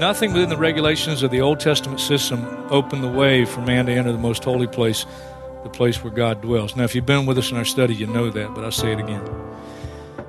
Nothing within the regulations of the Old Testament system opened the way for man to enter the most holy place, the place where God dwells. Now, if you've been with us in our study, you know that, but I'll say it again.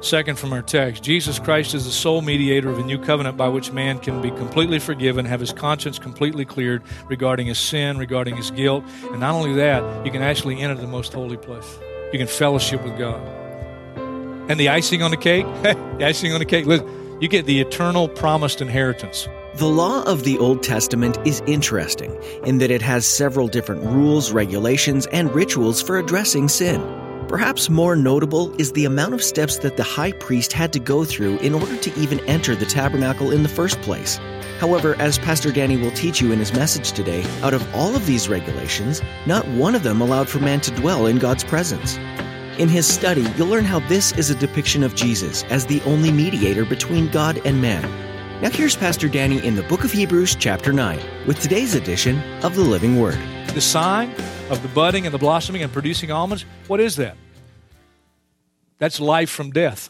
Second, from our text, Jesus Christ is the sole mediator of a new covenant by which man can be completely forgiven, have his conscience completely cleared regarding his sin, regarding his guilt. And not only that, you can actually enter the most holy place. You can fellowship with God. And the icing on the cake, the icing on the cake, listen, you get the eternal promised inheritance. The law of the Old Testament is interesting in that it has several different rules, regulations, and rituals for addressing sin. Perhaps more notable is the amount of steps that the high priest had to go through in order to even enter the tabernacle in the first place. However, as Pastor Danny will teach you in his message today, out of all of these regulations, not one of them allowed for man to dwell in God's presence. In his study, you'll learn how this is a depiction of Jesus as the only mediator between God and man. Now, here's Pastor Danny in the book of Hebrews, chapter 9, with today's edition of the Living Word. The sign of the budding and the blossoming and producing almonds, what is that? That's life from death.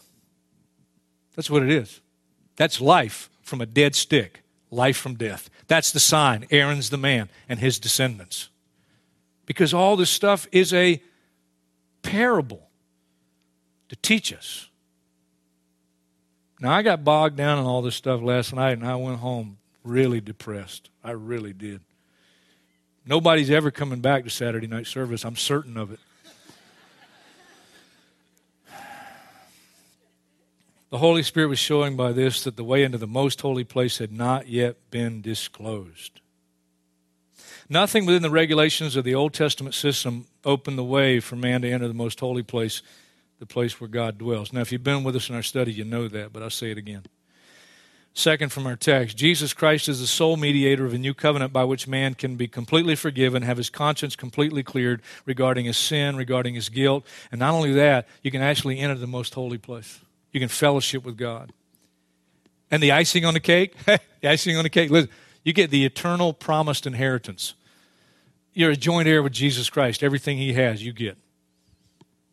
That's what it is. That's life from a dead stick, life from death. That's the sign. Aaron's the man and his descendants. Because all this stuff is a parable to teach us. Now, I got bogged down in all this stuff last night and I went home really depressed. I really did. Nobody's ever coming back to Saturday night service. I'm certain of it. The Holy Spirit was showing by this that the way into the most holy place had not yet been disclosed. Nothing within the regulations of the Old Testament system opened the way for man to enter the most holy place, the place where God dwells. Now, if you've been with us in our study, you know that, but I'll say it again. Second, from our text, Jesus Christ is the sole mediator of a new covenant by which man can be completely forgiven, have his conscience completely cleared regarding his sin, regarding his guilt. And not only that, you can actually enter the most holy place. You can fellowship with God. And the icing on the cake, the icing on the cake, listen, you get the eternal promised inheritance. You're a joint heir with Jesus Christ. Everything he has, you get.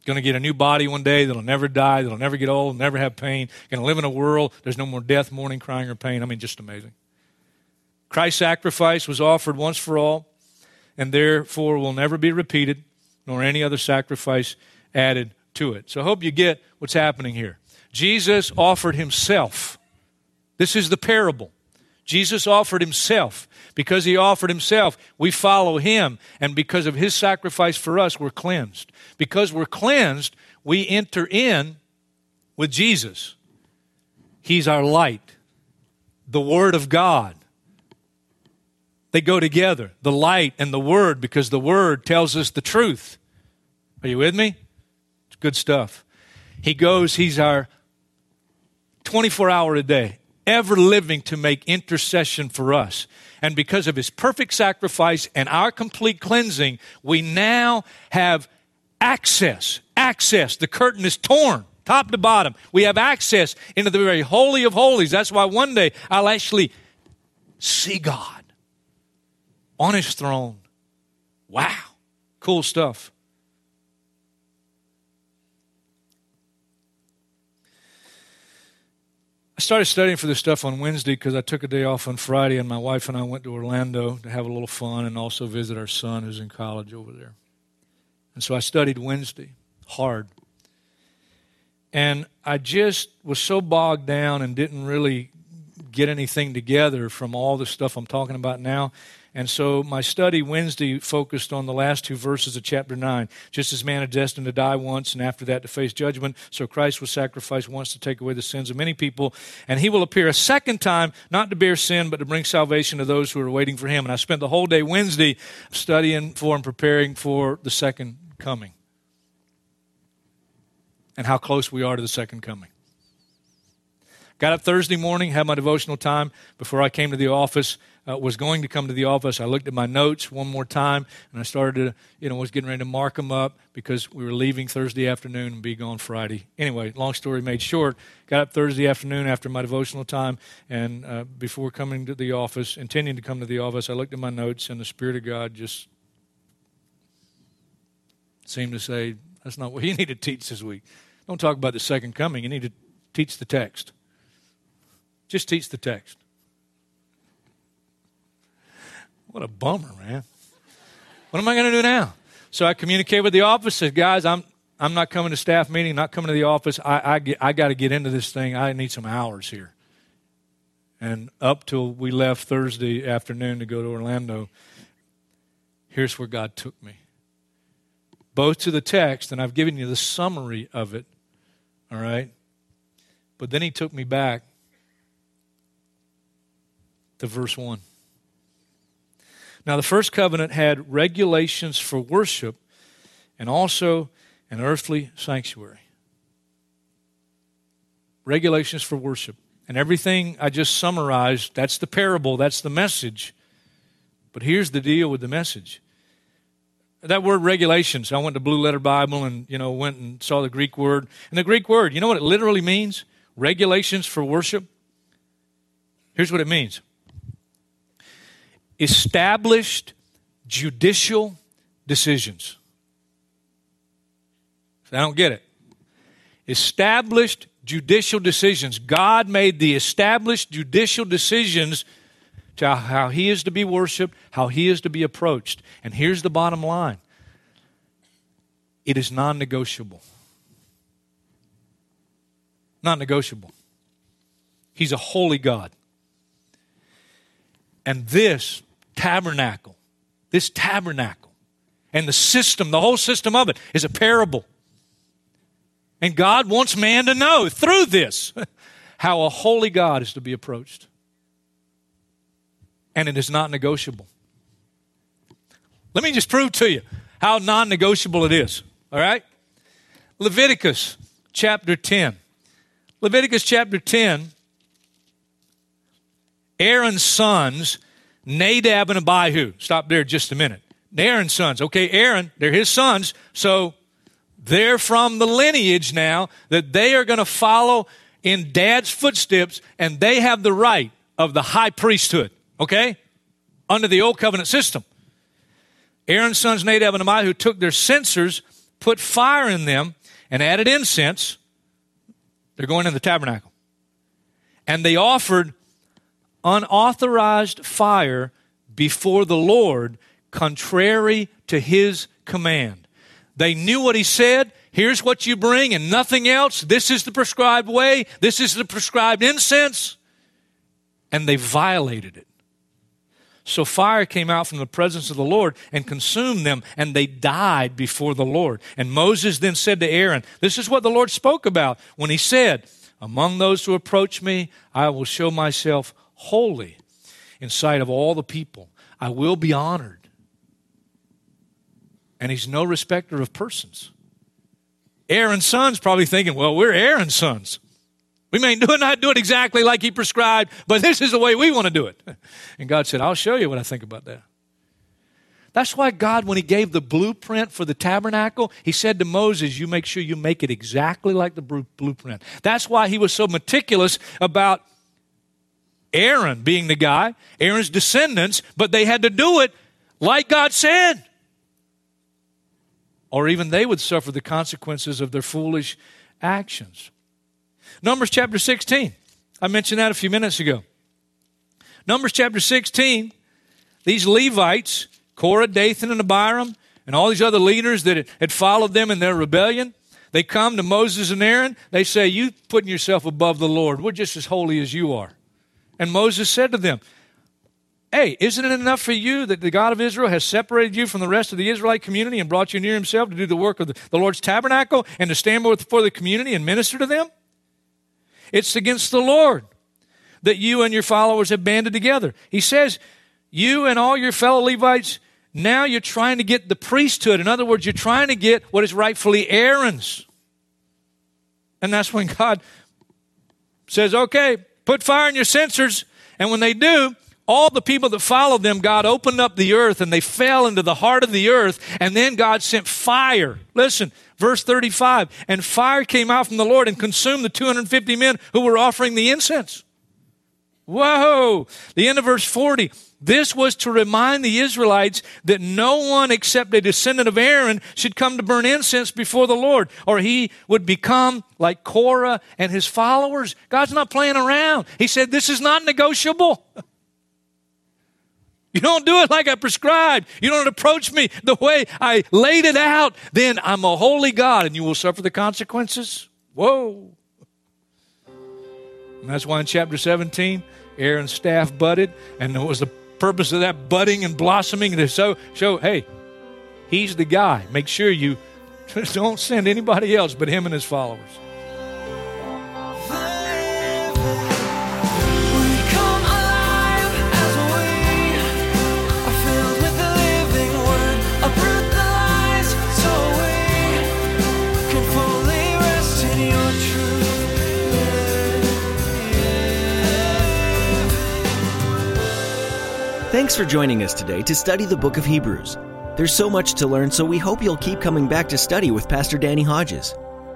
Going to get a new body one day that'll never die, that'll never get old, never have pain. Going to live in a world there's no more death, mourning, crying, or pain. I mean, just amazing. Christ's sacrifice was offered once for all, and therefore will never be repeated, nor any other sacrifice added to it. So I hope you get what's happening here. Jesus offered himself. This is the parable. Jesus offered himself. Because he offered himself, we follow him. And because of his sacrifice for us, we're cleansed. Because we're cleansed, we enter in with Jesus. He's our light, the Word of God. They go together, the light and the Word, because the Word tells us the truth. Are you with me? It's good stuff. He goes, He's our 24 hour a day, ever living to make intercession for us. And because of his perfect sacrifice and our complete cleansing, we now have access. Access. The curtain is torn. Top to bottom. We have access into the very holy of holies. That's why one day I'll actually see God on his throne. Wow. Cool stuff. I started studying for this stuff on Wednesday because I took a day off on Friday, and my wife and I went to Orlando to have a little fun and also visit our son who's in college over there. And so I studied Wednesday hard. And I just was so bogged down and didn't really get anything together from all the stuff I'm talking about now. And so my study Wednesday focused on the last two verses of chapter 9. Just as man is destined to die once and after that to face judgment, so Christ was sacrificed once to take away the sins of many people. And he will appear a second time, not to bear sin, but to bring salvation to those who are waiting for him. And I spent the whole day Wednesday studying for and preparing for the second coming and how close we are to the second coming. Got up Thursday morning, had my devotional time before I came to the office. Uh, was going to come to the office. I looked at my notes one more time, and I started to, you know, was getting ready to mark them up because we were leaving Thursday afternoon and be gone Friday. Anyway, long story made short, got up Thursday afternoon after my devotional time, and uh, before coming to the office, intending to come to the office, I looked at my notes, and the Spirit of God just seemed to say, "That's not what you need to teach this week. Don't talk about the second coming. You need to teach the text." Just teach the text. What a bummer, man. What am I going to do now? So I communicate with the office, said, guys, I'm, I'm not coming to staff meeting, not coming to the office. I, I, I got to get into this thing. I need some hours here. And up till we left Thursday afternoon to go to Orlando, here's where God took me. Both to the text, and I've given you the summary of it, all right? But then he took me back to verse 1. Now, the first covenant had regulations for worship and also an earthly sanctuary. Regulations for worship. And everything I just summarized, that's the parable, that's the message. But here's the deal with the message. That word regulations, I went to Blue Letter Bible and, you know, went and saw the Greek word. And the Greek word, you know what it literally means? Regulations for worship. Here's what it means established judicial decisions. I don't get it. Established judicial decisions. God made the established judicial decisions to how He is to be worshiped, how He is to be approached. And here's the bottom line it is non negotiable. Non negotiable. He's a holy God. And this tabernacle, this tabernacle, and the system, the whole system of it, is a parable. And God wants man to know through this how a holy God is to be approached. And it is not negotiable. Let me just prove to you how non negotiable it is. All right? Leviticus chapter 10. Leviticus chapter 10 Aaron's sons, Nadab and Abihu. Stop there just a minute. Aaron's sons. Okay, Aaron, they're his sons. So they're from the lineage now that they are going to follow in dad's footsteps and they have the right of the high priesthood. Okay? Under the old covenant system. Aaron's sons, Nadab and Abihu, took their censers, put fire in them, and added incense. They're going in the tabernacle. And they offered unauthorized fire before the Lord, contrary to his command. They knew what he said. Here's what you bring and nothing else. This is the prescribed way. This is the prescribed incense. And they violated it. So fire came out from the presence of the Lord and consumed them, and they died before the Lord. And Moses then said to Aaron, This is what the Lord spoke about when he said, Among those who approach me, I will show myself holy in sight of all the people. I will be honored. And he's no respecter of persons. Aaron's sons probably thinking, well, we're Aaron's sons. We may not do it exactly like he prescribed, but this is the way we want to do it. And God said, I'll show you what I think about that. That's why God, when He gave the blueprint for the tabernacle, He said to Moses, You make sure you make it exactly like the blueprint. That's why He was so meticulous about Aaron being the guy, Aaron's descendants, but they had to do it like God said. Or even they would suffer the consequences of their foolish actions. Numbers chapter 16. I mentioned that a few minutes ago. Numbers chapter 16, these Levites, Korah, Dathan, and Abiram, and all these other leaders that had followed them in their rebellion, they come to Moses and Aaron. They say, You putting yourself above the Lord. We're just as holy as you are. And Moses said to them, Hey, isn't it enough for you that the God of Israel has separated you from the rest of the Israelite community and brought you near himself to do the work of the, Lord's tabernacle and to stand before the community and minister to them? It's against the Lord that you and your followers have banded together. He says, You and all your fellow Levites, now you're trying to get the priesthood. In other words, you're trying to get what is rightfully Aaron's. And that's when God says, okay, put fire in your censers. And when they do, all the people that followed them, God opened up the earth and they fell into the heart of the earth. And then God sent fire. Listen, verse 35. And fire came out from the Lord and consumed the 250 men who were offering the incense. Whoa! The end of verse 40. This was to remind the Israelites that no one except a descendant of Aaron should come to burn incense before the Lord, or he would become like Korah and his followers. God's not playing around. He said, This is not negotiable. You don't do it like I prescribed. You don't approach me the way I laid it out. Then I'm a holy God and you will suffer the consequences. Whoa. And that's why in chapter 17, Aaron's staff budded, and it was the purpose of that budding and blossoming to show, show hey, he's the guy. Make sure you don't send anybody else but him and his followers. Thanks for joining us today to study the book of Hebrews. There's so much to learn, so we hope you'll keep coming back to study with Pastor Danny Hodges.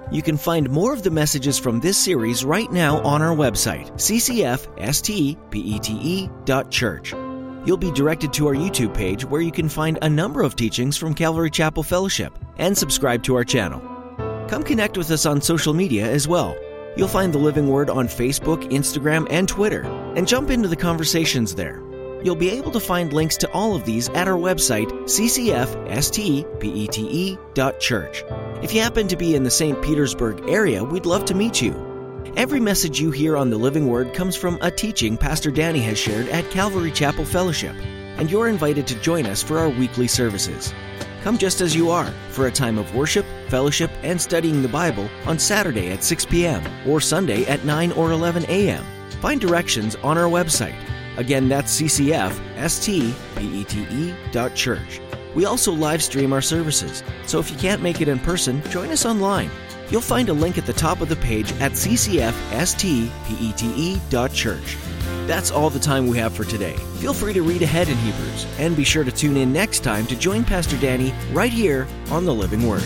You can find more of the messages from this series right now on our website, ccfstpete.church. You'll be directed to our YouTube page where you can find a number of teachings from Calvary Chapel Fellowship and subscribe to our channel. Come connect with us on social media as well. You'll find the Living Word on Facebook, Instagram, and Twitter, and jump into the conversations there. You'll be able to find links to all of these at our website, ccfstpete.church. If you happen to be in the St. Petersburg area, we'd love to meet you. Every message you hear on the Living Word comes from a teaching Pastor Danny has shared at Calvary Chapel Fellowship, and you're invited to join us for our weekly services. Come just as you are for a time of worship, fellowship, and studying the Bible on Saturday at 6 p.m. or Sunday at 9 or 11 a.m. Find directions on our website. Again, that's ccfstpete.church. We also live stream our services, so if you can't make it in person, join us online. You'll find a link at the top of the page at ccfstpete.church. That's all the time we have for today. Feel free to read ahead in Hebrews, and be sure to tune in next time to join Pastor Danny right here on the Living Word.